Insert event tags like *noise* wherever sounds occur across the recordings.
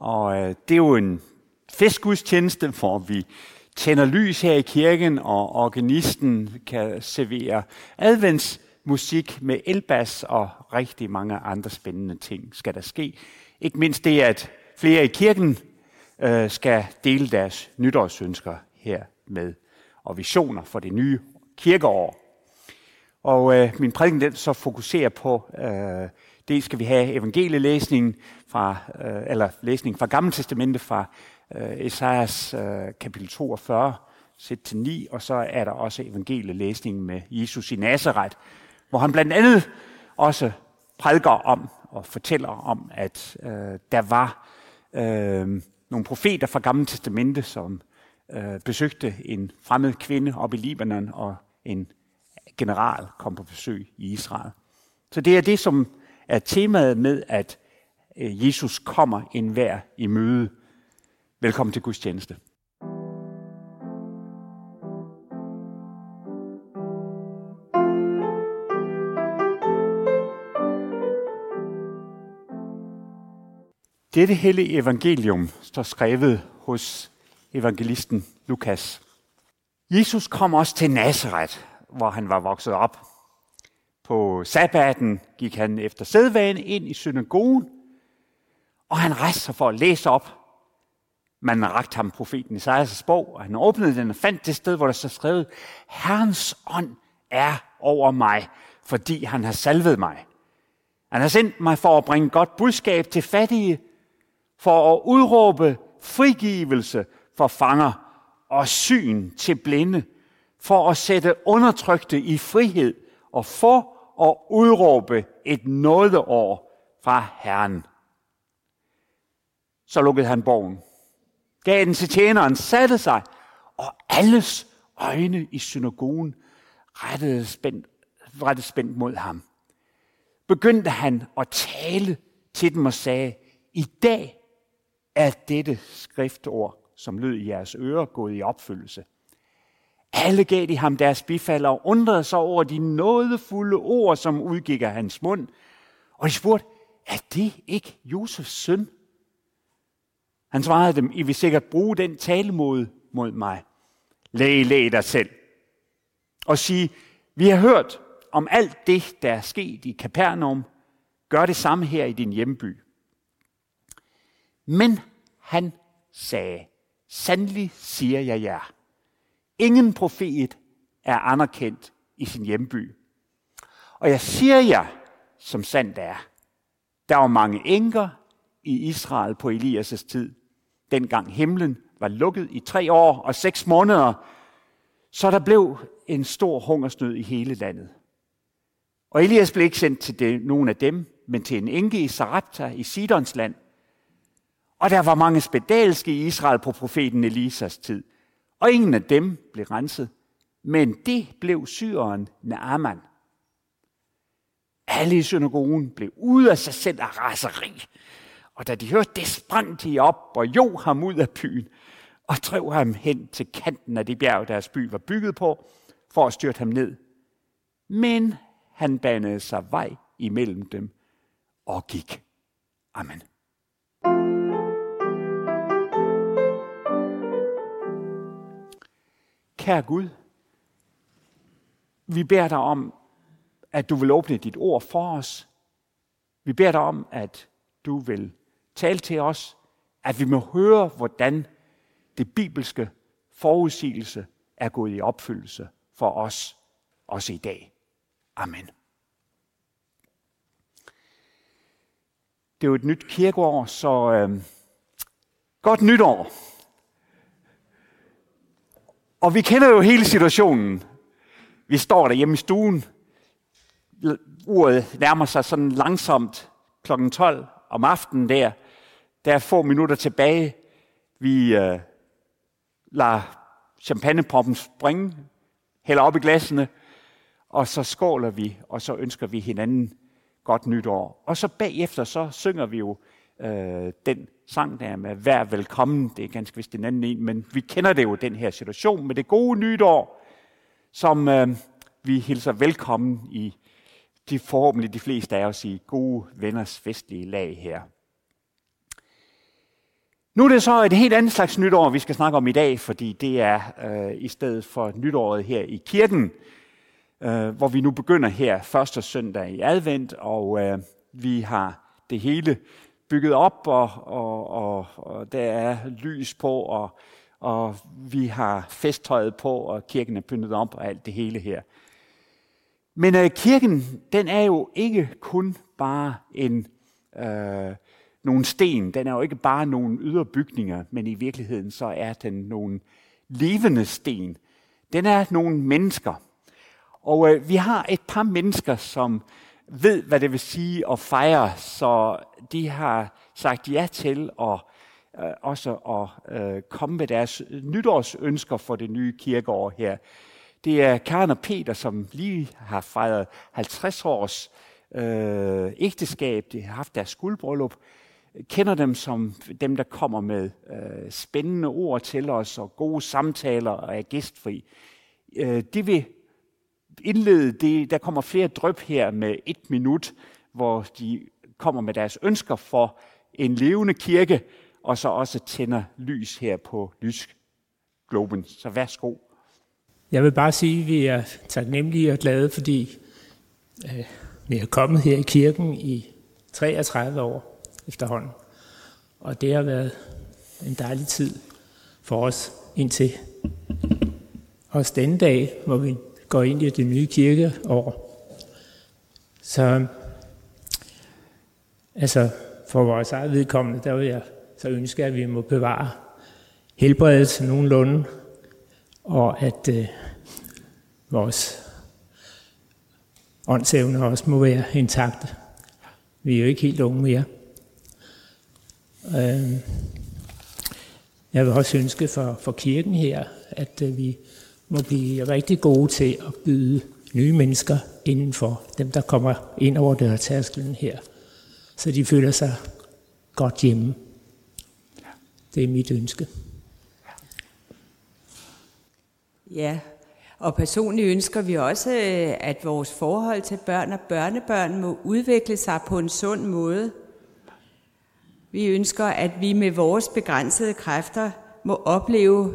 Og øh, det er jo en festgudstjeneste, hvor vi tænder lys her i kirken, og organisten kan servere adventsmusik med elbas og rigtig mange andre spændende ting skal der ske. Ikke mindst det, at flere i kirken øh, skal dele deres nytårsønsker her med, og visioner for det nye kirkeår. Og øh, min prædiken den så fokuserer på, øh, det skal vi have evangelielæsningen fra, øh, eller læsningen fra Gamle Testamente fra øh, Esajas øh, kapitel 42, sæt til 9, og så er der også evangelielæsningen med Jesus i Nazareth, hvor han blandt andet også prædiker om og fortæller om, at øh, der var øh, nogle profeter fra Gamle Testamente, som øh, besøgte en fremmed kvinde op i Libanon, og en general kom på besøg i Israel. Så det er det, som er temaet med, at øh, Jesus kommer enhver i møde. Velkommen til gudstjeneste. Dette hellige evangelium står skrevet hos evangelisten Lukas. Jesus kom også til Nazareth, hvor han var vokset op. På sabbaten gik han efter sædvane ind i synagogen, og han rejste sig for at læse op. Man rakte ham profeten Isaias bog, og han åbnede den og fandt det sted, hvor der så skrevet, Herrens ånd er over mig, fordi han har salvet mig. Han har sendt mig for at bringe godt budskab til fattige, for at udråbe frigivelse for fanger og syn til blinde, for at sætte undertrykte i frihed og for at udråbe et nådeår fra Herren. Så lukkede han borgen, gav den til tjeneren, satte sig, og alles øjne i synagogen rettede spændt, rettede spændt mod ham. Begyndte han at tale til dem og sagde, i dag er dette skriftord, som lød i jeres ører, gået i opfyldelse. Alle gav de ham deres bifald og undrede sig over de nådefulde ord, som udgik af hans mund. Og de spurgte, er det ikke Josefs søn? Han svarede dem, I vil sikkert bruge den talemåde mod mig. Læg, læg dig selv. Og sige, vi har hørt om alt det, der er sket i Kapernaum. Gør det samme her i din hjemby. Men han sagde, sandelig siger jeg jer, ingen profet er anerkendt i sin hjemby. Og jeg siger jer, som sandt er, der var mange enker i Israel på Elias' tid, dengang himlen var lukket i tre år og seks måneder, så der blev en stor hungersnød i hele landet. Og Elias blev ikke sendt til det, nogen af dem, men til en enke i Sarepta i Sidons land. Og der var mange spedalske i Israel på profeten Elisas tid. Og ingen af dem blev renset, men det blev syren Naaman. Alle i synagogen blev ude af sig selv af raseri. Og da de hørte det, sprang de op og jo ham ud af byen og drev ham hen til kanten af det bjerg, deres by var bygget på, for at styrte ham ned. Men han bandede sig vej imellem dem og gik. Amen. Kære Gud, vi beder dig om, at du vil åbne dit ord for os. Vi beder dig om, at du vil tale til os, at vi må høre, hvordan det bibelske forudsigelse er gået i opfyldelse for os, også i dag. Amen. Det er jo et nyt kirkeår, så øh, godt nytår. Og vi kender jo hele situationen. Vi står der hjemme i stuen. Uret nærmer sig sådan langsomt kl. 12 om aftenen der. Der er få minutter tilbage. Vi øh, lader champagneproppen springe, hælder op i glassene, og så skåler vi, og så ønsker vi hinanden godt nytår. Og så bagefter, så synger vi jo øh, den sang der med vær velkommen. Det er ganske vist en anden en, men vi kender det jo, den her situation med det gode nytår, som øh, vi hilser velkommen i de forhåbentlig de fleste af os i gode venners festlige lag her. Nu er det så et helt andet slags nytår, vi skal snakke om i dag, fordi det er øh, i stedet for nytåret her i kirken, øh, hvor vi nu begynder her første søndag i advent, og øh, vi har det hele bygget op, og, og, og, og der er lys på, og, og vi har festtøjet på, og kirken er pyntet op, og alt det hele her. Men øh, kirken, den er jo ikke kun bare en øh, nogle sten. Den er jo ikke bare nogle ydre bygninger, men i virkeligheden så er den nogle levende sten. Den er nogle mennesker. Og øh, vi har et par mennesker, som ved, hvad det vil sige at fejre, så de har sagt ja til at øh, også at øh, komme med deres nytårsønsker for det nye kirkeår her. Det er Karen og Peter, som lige har fejret 50 års øh, ægteskab. De har haft deres guldbryllup kender dem som dem, der kommer med øh, spændende ord til os og gode samtaler og er gæstfri. Øh, de vil indlede det. Der kommer flere drøb her med et minut, hvor de kommer med deres ønsker for en levende kirke, og så også tænder lys her på lysgloben. Så værsgo. Jeg vil bare sige, at vi er taknemmelige og glade, fordi øh, vi er kommet her i kirken i 33 år efterhånden. Og det har været en dejlig tid for os indtil også denne dag, hvor vi går ind i det nye kirkeår. Så altså for vores eget vedkommende, der vil jeg så ønske, at vi må bevare helbredelse nogenlunde, og at øh, vores åndsevner også må være intakte. Vi er jo ikke helt unge mere. Øh, jeg vil også ønske for, for kirken her, at øh, vi må blive rigtig gode til at byde nye mennesker indenfor, dem der kommer ind over dørtærskelen her, så de føler sig godt hjemme. Det er mit ønske. Ja, og personligt ønsker vi også, øh, at vores forhold til børn og børnebørn må udvikle sig på en sund måde, vi ønsker, at vi med vores begrænsede kræfter må opleve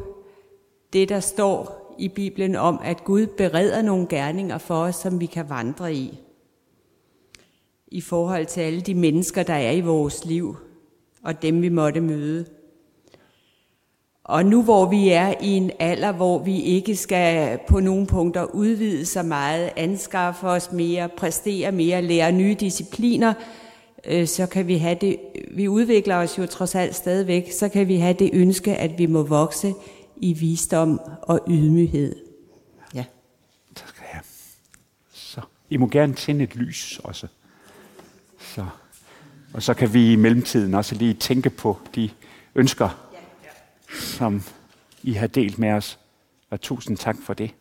det, der står i Bibelen om, at Gud bereder nogle gerninger for os, som vi kan vandre i. I forhold til alle de mennesker, der er i vores liv, og dem vi måtte møde. Og nu hvor vi er i en alder, hvor vi ikke skal på nogle punkter udvide så meget, anskaffe os mere, præstere mere, lære nye discipliner, øh, så kan vi have det, vi udvikler os jo trods alt stadigvæk, så kan vi have det ønske, at vi må vokse i visdom og ydmyghed. Ja. Tak skal jeg Så, I må gerne tænde et lys også. Så. Og så kan vi i mellemtiden også lige tænke på de ønsker, som I har delt med os. Og tusind tak for det.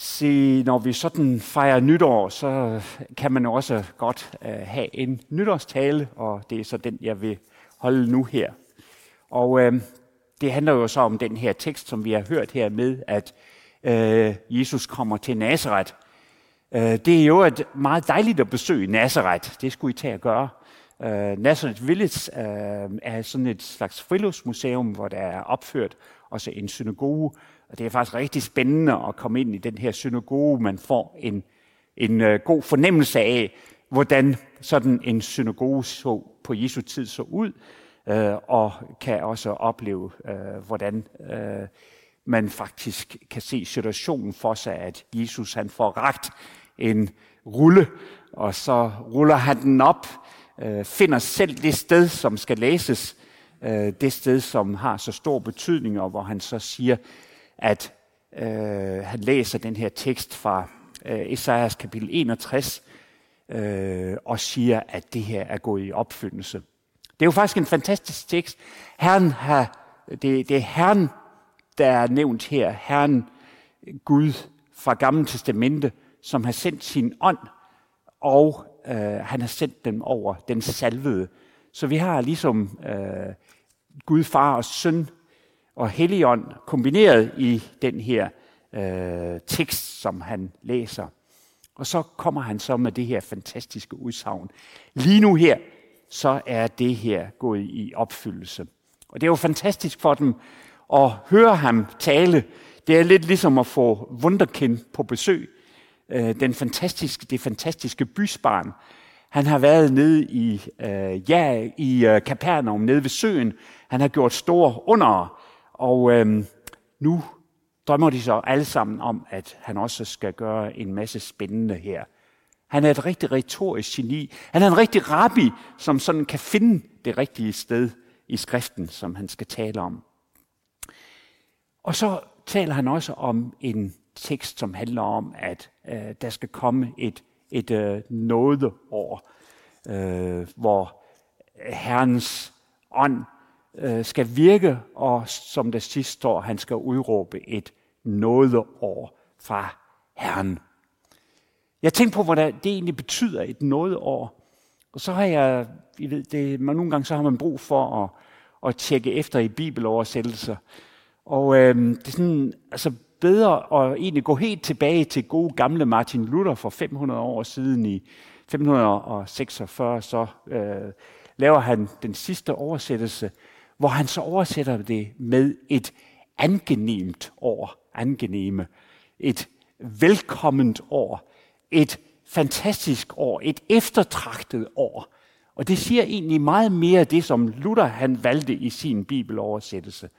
Se, når vi sådan fejrer nytår, så kan man også godt øh, have en nytårstale, og det er så den, jeg vil holde nu her. Og øh, det handler jo så om den her tekst, som vi har hørt her med, at øh, Jesus kommer til Nazareth. Øh, det er jo et meget dejligt at besøge Nazareth. Det skulle I tage at gøre. Øh, Nazareth Village øh, er sådan et slags friluftsmuseum, hvor der er opført også en synagoge, og det er faktisk rigtig spændende at komme ind i den her synagoge. Man får en, en øh, god fornemmelse af, hvordan sådan en synagoge så på Jesu tid så ud, uh, og kan også opleve, uh, hvordan uh, man faktisk kan se situationen for sig, at Jesus han får ragt en rulle, og så ruller han den op, finder selv det sted, som skal læses, det sted, som har så stor betydning, og hvor han så siger, at øh, han læser den her tekst fra øh, Esajas kapitel 61, øh, og siger, at det her er gået i opfyldelse. Det er jo faktisk en fantastisk tekst. Herren har, det, det er Herren, der er nævnt her. Herren Gud fra Gamle Testamente, som har sendt sin ånd, og øh, han har sendt dem over den salvede. Så vi har ligesom øh, Gud, Far og Søn og Helligånd kombineret i den her øh, tekst, som han læser. Og så kommer han så med det her fantastiske udsagn. Lige nu her, så er det her gået i opfyldelse. Og det er jo fantastisk for dem at høre ham tale. Det er lidt ligesom at få Wunderkind på besøg. Øh, den fantastiske, det fantastiske bysbarn. Han har været nede i, øh, ja, i øh, Kapernaum, nede ved søen. Han har gjort store under, og øh, nu drømmer de så alle sammen om, at han også skal gøre en masse spændende her. Han er et rigtig retorisk geni. Han er en rigtig rabbi, som sådan kan finde det rigtige sted i skriften, som han skal tale om. Og så taler han også om en tekst, som handler om, at øh, der skal komme et, et øh, nådeår, øh, hvor Herrens ånd øh, skal virke, og som der sidst står, han skal udråbe et nådeår fra Herren. Jeg tænkte på, hvad det egentlig betyder et nådeår. Og så har jeg, I ved, det, man, nogle gange så har man brug for at, at tjekke efter i bibeloversættelser. Og øh, det er sådan, altså bedre at egentlig gå helt tilbage til gode gamle Martin Luther for 500 år siden i 546, så øh, laver han den sidste oversættelse, hvor han så oversætter det med et angenemt år, angeneme, et velkomment år, et fantastisk år, et eftertragtet år. Og det siger egentlig meget mere det, som Luther han valgte i sin bibeloversættelse.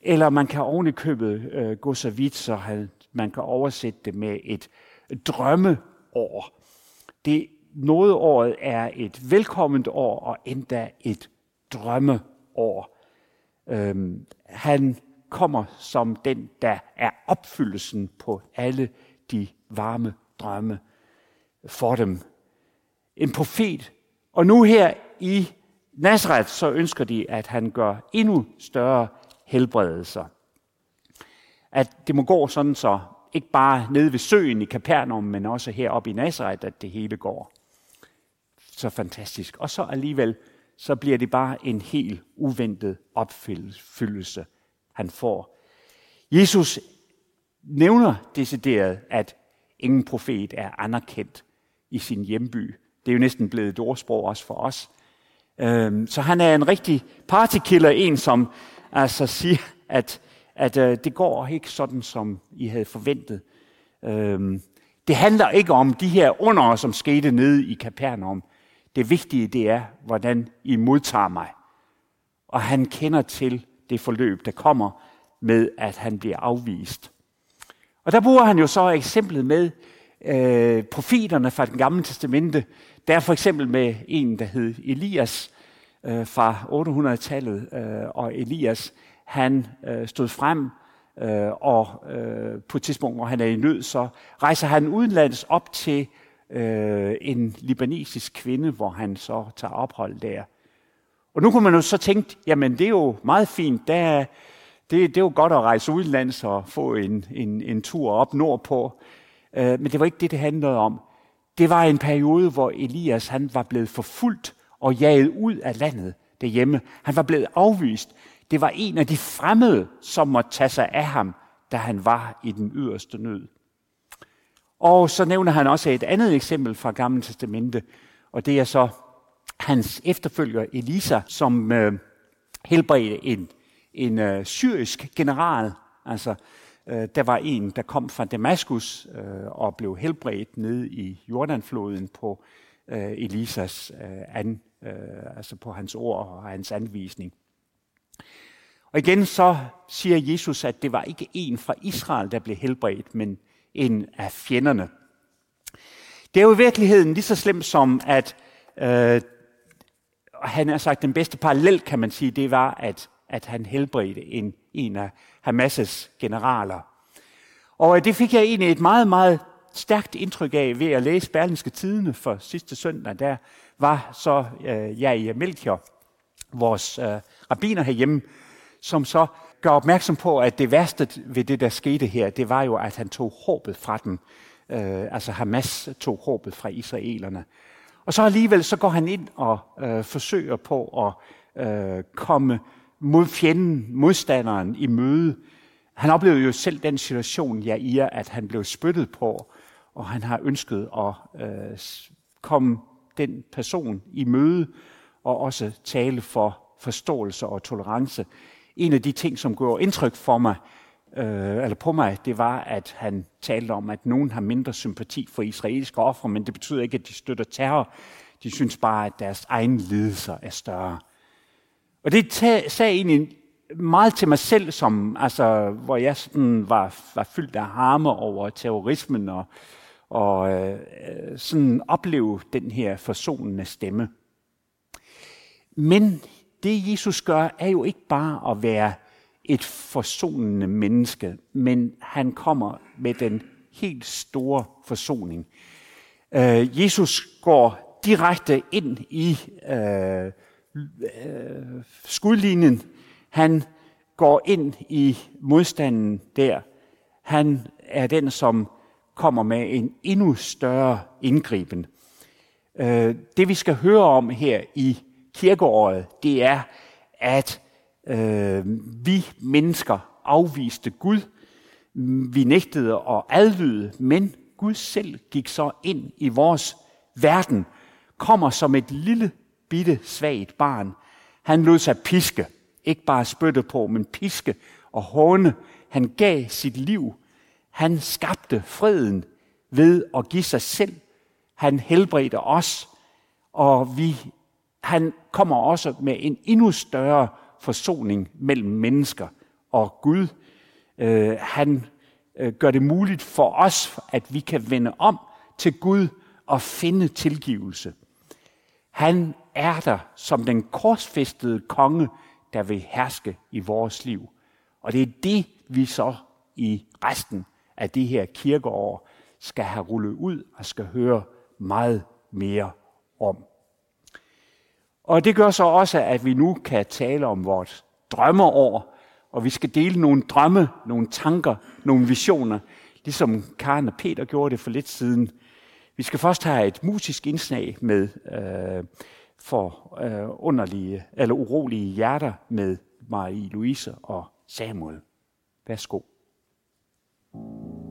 Eller man kan oven i købet øh, gå så vidt, så han, man kan oversætte det med et drømmeår. Det nådeåret er et velkomment år og endda et drømmeår. Øhm, han kommer som den, der er opfyldelsen på alle de varme drømme for dem. En profet. Og nu her i Nazareth, så ønsker de, at han gør endnu større helbredelser. At det må gå sådan så, ikke bare nede ved søen i Kapernaum, men også heroppe i Nazareth, at det hele går. Så fantastisk. Og så alligevel, så bliver det bare en helt uventet opfyldelse, han får. Jesus nævner decideret, at ingen profet er anerkendt i sin hjemby. Det er jo næsten blevet et ordsprog også for os. Øhm, så han er en rigtig partykiller, en som altså siger, at, at øh, det går ikke sådan, som I havde forventet. Øhm, det handler ikke om de her under, som skete nede i Kapernaum. Det vigtige det er, hvordan I modtager mig. Og han kender til det forløb, der kommer med, at han bliver afvist. Og der bruger han jo så eksemplet med øh, profeterne fra den gamle testamente. Der er for eksempel med en, der hed Elias øh, fra 800-tallet, øh, og Elias, han øh, stod frem, øh, og øh, på et tidspunkt, hvor han er i nød, så rejser han udenlands op til øh, en libanesisk kvinde, hvor han så tager ophold der. Og nu kunne man jo så tænke, jamen det er jo meget fint, der, det, det er jo godt at rejse udenlands og få en, en, en tur op nordpå. Øh, men det var ikke det, det handlede om. Det var en periode, hvor Elias han var blevet forfulgt og jaget ud af landet derhjemme. Han var blevet afvist. Det var en af de fremmede, som måtte tage sig af ham, da han var i den yderste nød. Og så nævner han også et andet eksempel fra Gamle Testamente, og det er så hans efterfølger Elisa, som øh, helbredte en, en øh, syrisk general. Altså, øh, der var en, der kom fra Damaskus øh, og blev helbredt nede i Jordanfloden på øh, Elisas øh, an, øh, altså på hans ord og hans anvisning. Og igen så siger Jesus, at det var ikke en fra Israel, der blev helbredt, men end af fjenderne. Det er jo i virkeligheden lige så slemt som, at øh, han har sagt, den bedste parallel, kan man sige, det var, at, at han helbredte en, en af Hamas' generaler. Og øh, det fik jeg egentlig et meget, meget stærkt indtryk af ved at læse Berlingske Tidene for sidste søndag, der var så øh, jeg i Melchior, vores øh, rabiner herhjemme, som så gør opmærksom på, at det værste ved det, der skete her, det var jo, at han tog håbet fra dem. Øh, altså Hamas tog håbet fra israelerne. Og så alligevel så går han ind og øh, forsøger på at øh, komme mod fjenden, modstanderen i møde. Han oplevede jo selv den situation, ja, i at han blev spyttet på, og han har ønsket at øh, komme den person i møde, og også tale for forståelse og tolerance. En af de ting, som gjorde indtryk for mig, øh, eller på mig, det var, at han talte om, at nogen har mindre sympati for israelske ofre, men det betyder ikke, at de støtter terror. De synes bare, at deres egen lidelser er større. Og det sagde egentlig meget til mig selv, som, altså, hvor jeg sådan var, var fyldt af harme over terrorismen og, og øh, sådan opleve den her forsonende stemme. Men det Jesus gør, er jo ikke bare at være et forsonende menneske, men han kommer med den helt store forsoning. Øh, Jesus går direkte ind i øh, øh, skudlinjen. Han går ind i modstanden der. Han er den, som kommer med en endnu større indgriben. Øh, det vi skal høre om her i kirkeåret, det er, at øh, vi mennesker afviste Gud. Vi nægtede at adlyde, men Gud selv gik så ind i vores verden, kommer som et lille bitte svagt barn. Han lod sig piske, ikke bare spytte på, men piske og håne. Han gav sit liv. Han skabte freden ved at give sig selv. Han helbredte os, og vi, han kommer også med en endnu større forsoning mellem mennesker og Gud. Øh, han øh, gør det muligt for os, at vi kan vende om til Gud og finde tilgivelse. Han er der som den korsfæstede konge, der vil herske i vores liv. Og det er det, vi så i resten af det her kirkeår skal have rullet ud og skal høre meget mere om. Og det gør så også, at vi nu kan tale om vores drømmeår, og vi skal dele nogle drømme, nogle tanker, nogle visioner, ligesom Karen og Peter gjorde det for lidt siden. Vi skal først have et musisk indslag med øh, for øh, underlige eller urolige hjerter med Marie Louise og Samuel. Værsgo. to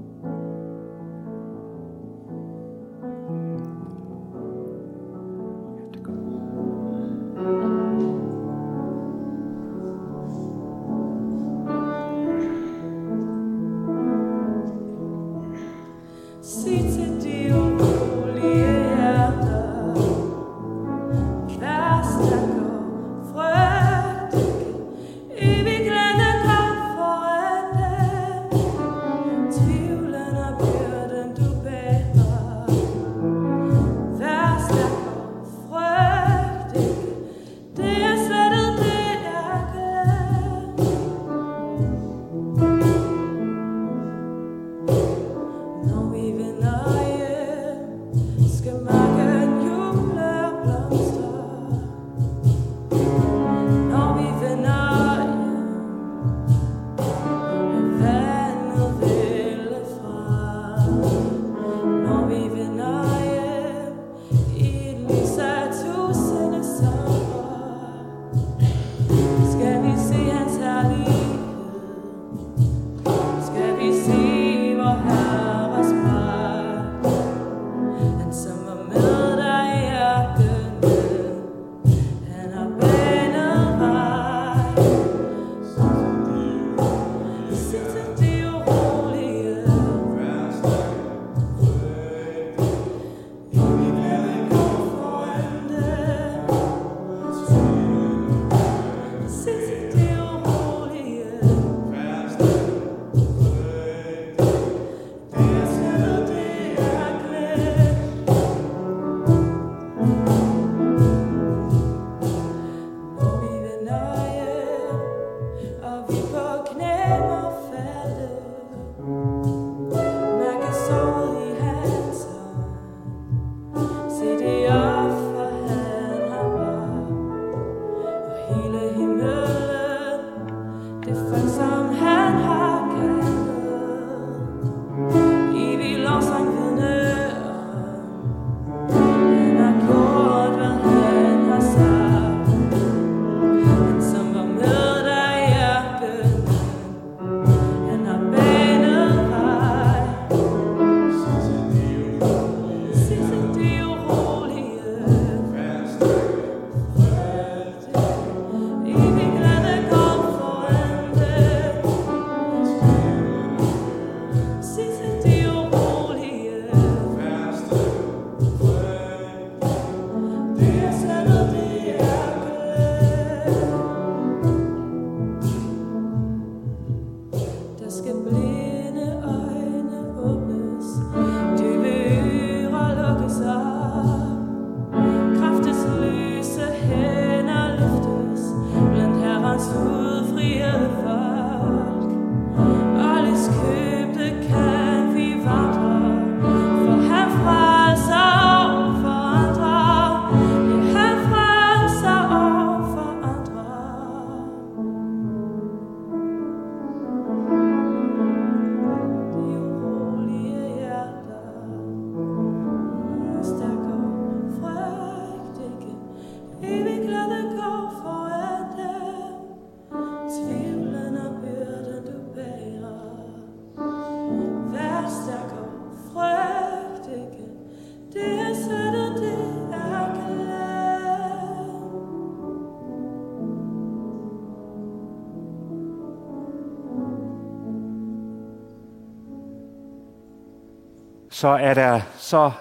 så er der så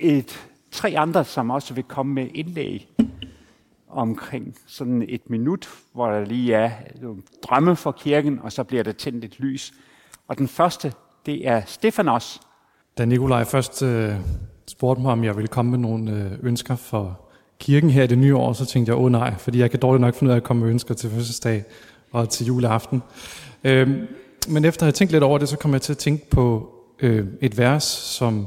et, tre andre, som også vil komme med indlæg omkring sådan et minut, hvor der lige er drømme for kirken, og så bliver der tændt et lys. Og den første, det er Stefanos. Da Nikolaj først øh, spurgte mig, om jeg ville komme med nogle øh, ønsker for kirken her i det nye år, så tænkte jeg, åh oh, nej, fordi jeg kan dårligt nok finde ud af at komme med ønsker til fødselsdag og til juleaften. Øh, men efter at have tænkt lidt over det, så kom jeg til at tænke på øh, et vers, som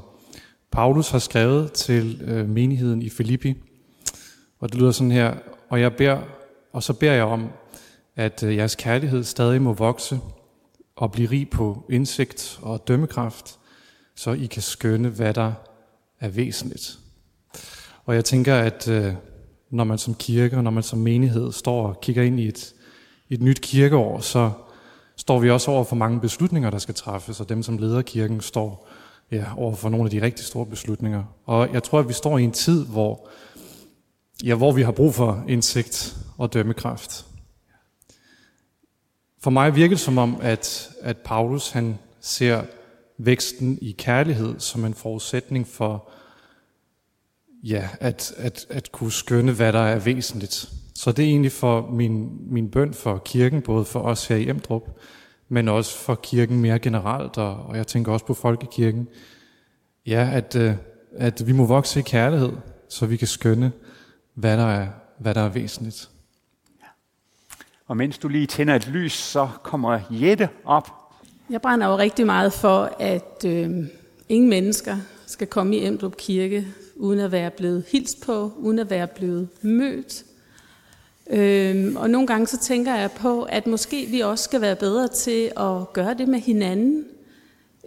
Paulus har skrevet til øh, menigheden i Filippi. Og det lyder sådan her, og jeg beder, og så beder jeg om, at øh, jeres kærlighed stadig må vokse og blive rig på indsigt og dømmekraft, så I kan skønne, hvad der er væsentligt. Og jeg tænker, at øh, når man som kirke og når man som menighed står og kigger ind i et, et nyt kirkeår, så står vi også over for mange beslutninger, der skal træffes, og dem, som leder kirken, står ja, over for nogle af de rigtig store beslutninger. Og jeg tror, at vi står i en tid, hvor, ja, hvor vi har brug for indsigt og dømmekraft. For mig virker det som om, at, at Paulus han ser væksten i kærlighed som en forudsætning for ja, at, at, at kunne skønne, hvad der er væsentligt. Så det er egentlig for min, min bøn for kirken, både for os her i Emdrup, men også for kirken mere generelt, og, og jeg tænker også på folkekirken. Ja, at, øh, at vi må vokse i kærlighed, så vi kan skønne, hvad der er, hvad der er væsentligt. Og mens du lige tænder et lys, så kommer Jette op. Jeg brænder jo rigtig meget for, at øh, ingen mennesker skal komme i Emdrup Kirke, uden at være blevet hilst på, uden at være blevet mødt. Øhm, og nogle gange så tænker jeg på, at måske vi også skal være bedre til at gøre det med hinanden.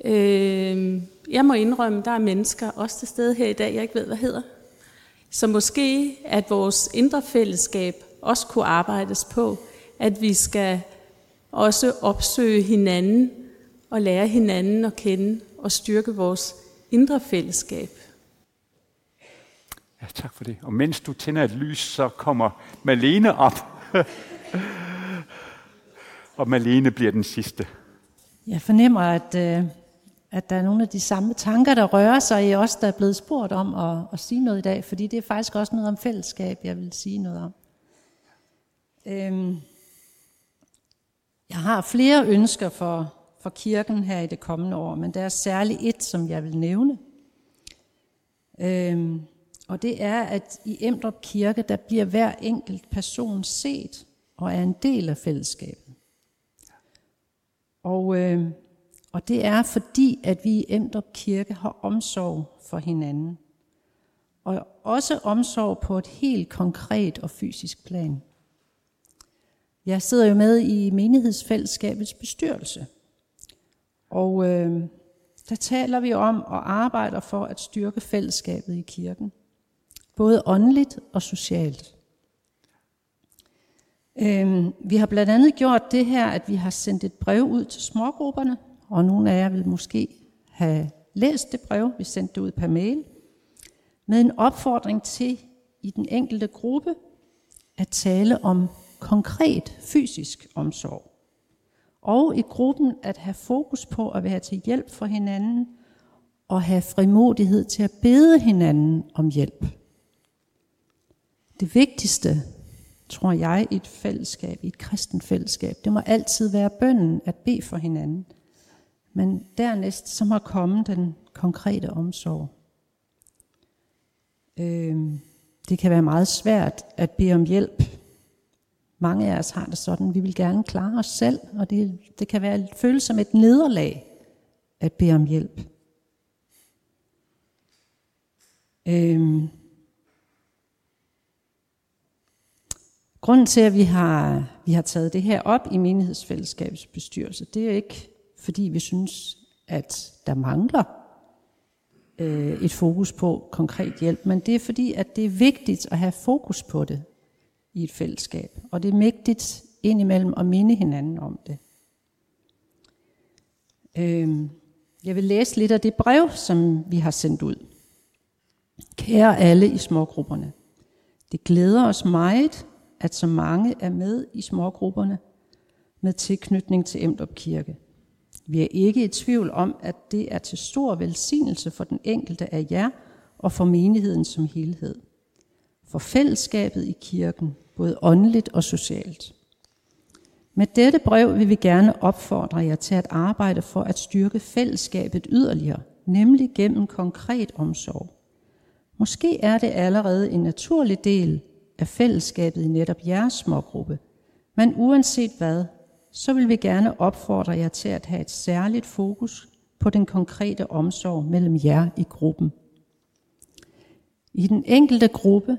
Øhm, jeg må indrømme, der er mennesker også til stede her i dag, jeg ikke ved, hvad hedder. Så måske at vores indre fællesskab også kunne arbejdes på, at vi skal også opsøge hinanden og lære hinanden at kende og styrke vores indre fællesskab. Ja, tak for det. Og mens du tænder et lys, så kommer Malene op. *laughs* og Malene bliver den sidste. Jeg fornemmer, at, øh, at der er nogle af de samme tanker, der rører sig i os, der er blevet spurgt om at, at sige noget i dag, fordi det er faktisk også noget om fællesskab, jeg vil sige noget om. Øhm, jeg har flere ønsker for, for kirken her i det kommende år, men der er særligt et, som jeg vil nævne. Øhm, og det er, at i Emdrup Kirke, der bliver hver enkelt person set og er en del af fællesskabet. Og, øh, og det er fordi, at vi i Emdrup Kirke har omsorg for hinanden. Og også omsorg på et helt konkret og fysisk plan. Jeg sidder jo med i menighedsfællesskabets bestyrelse. Og øh, der taler vi om og arbejder for at styrke fællesskabet i kirken både åndeligt og socialt. Øhm, vi har blandt andet gjort det her, at vi har sendt et brev ud til smågrupperne, og nogle af jer vil måske have læst det brev, vi sendte det ud per mail, med en opfordring til i den enkelte gruppe at tale om konkret fysisk omsorg. Og i gruppen at have fokus på at være til hjælp for hinanden og have frimodighed til at bede hinanden om hjælp. Det vigtigste, tror jeg, i et fællesskab, i et kristen fællesskab, det må altid være bønden at bede for hinanden. Men dernæst så må komme den konkrete omsorg. Øhm, det kan være meget svært at bede om hjælp. Mange af os har det sådan, vi vil gerne klare os selv, og det, det kan være føles som et nederlag at bede om hjælp. Øhm, Grunden til, at vi har, vi har taget det her op i menighedsfællesskabets bestyrelse, det er ikke, fordi vi synes, at der mangler øh, et fokus på konkret hjælp, men det er fordi, at det er vigtigt at have fokus på det i et fællesskab. Og det er vigtigt indimellem at minde hinanden om det. Øh, jeg vil læse lidt af det brev, som vi har sendt ud. Kære alle i smågrupperne. Det glæder os meget, at så mange er med i smågrupperne med tilknytning til Emdrup Kirke. Vi er ikke i tvivl om, at det er til stor velsignelse for den enkelte af jer og for menigheden som helhed. For fællesskabet i kirken, både åndeligt og socialt. Med dette brev vil vi gerne opfordre jer til at arbejde for at styrke fællesskabet yderligere, nemlig gennem konkret omsorg. Måske er det allerede en naturlig del af fællesskabet i netop jeres smågruppe, men uanset hvad, så vil vi gerne opfordre jer til at have et særligt fokus på den konkrete omsorg mellem jer i gruppen. I den enkelte gruppe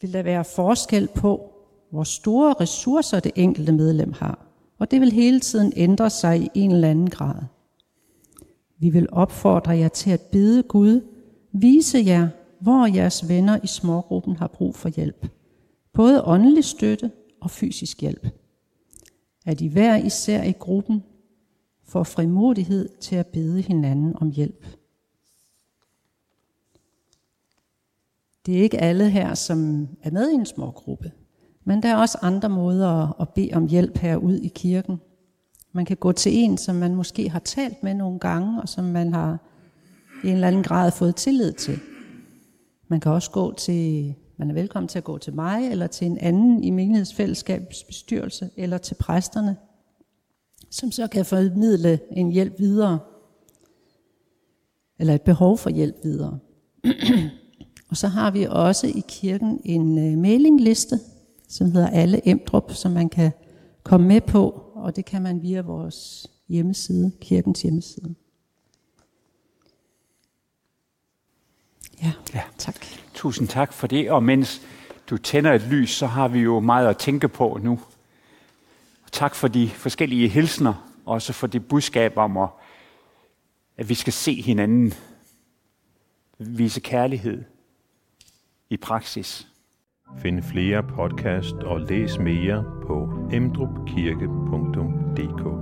vil der være forskel på, hvor store ressourcer det enkelte medlem har, og det vil hele tiden ændre sig i en eller anden grad. Vi vil opfordre jer til at bede Gud, vise jer, hvor jeres venner i smågruppen har brug for hjælp. Både åndelig støtte og fysisk hjælp. At I hver især i gruppen får frimodighed til at bede hinanden om hjælp. Det er ikke alle her, som er med i en smågruppe. Men der er også andre måder at bede om hjælp herude i kirken. Man kan gå til en, som man måske har talt med nogle gange, og som man har i en eller anden grad fået tillid til. Man kan også gå til, man er velkommen til at gå til mig, eller til en anden i menighedsfællesskabets bestyrelse, eller til præsterne, som så kan formidle en hjælp videre, eller et behov for hjælp videre. *clears throat* og så har vi også i kirken en øh, mailingliste, som hedder Alle Emdrup, som man kan komme med på, og det kan man via vores hjemmeside, kirkens hjemmeside. Ja, ja. tak. Tusind tak for det, og mens du tænder et lys, så har vi jo meget at tænke på nu. Tak for de forskellige hilsner, også for det budskab om, at vi skal se hinanden, vise kærlighed i praksis. Find flere podcast og læs mere på emdrupkirke.dk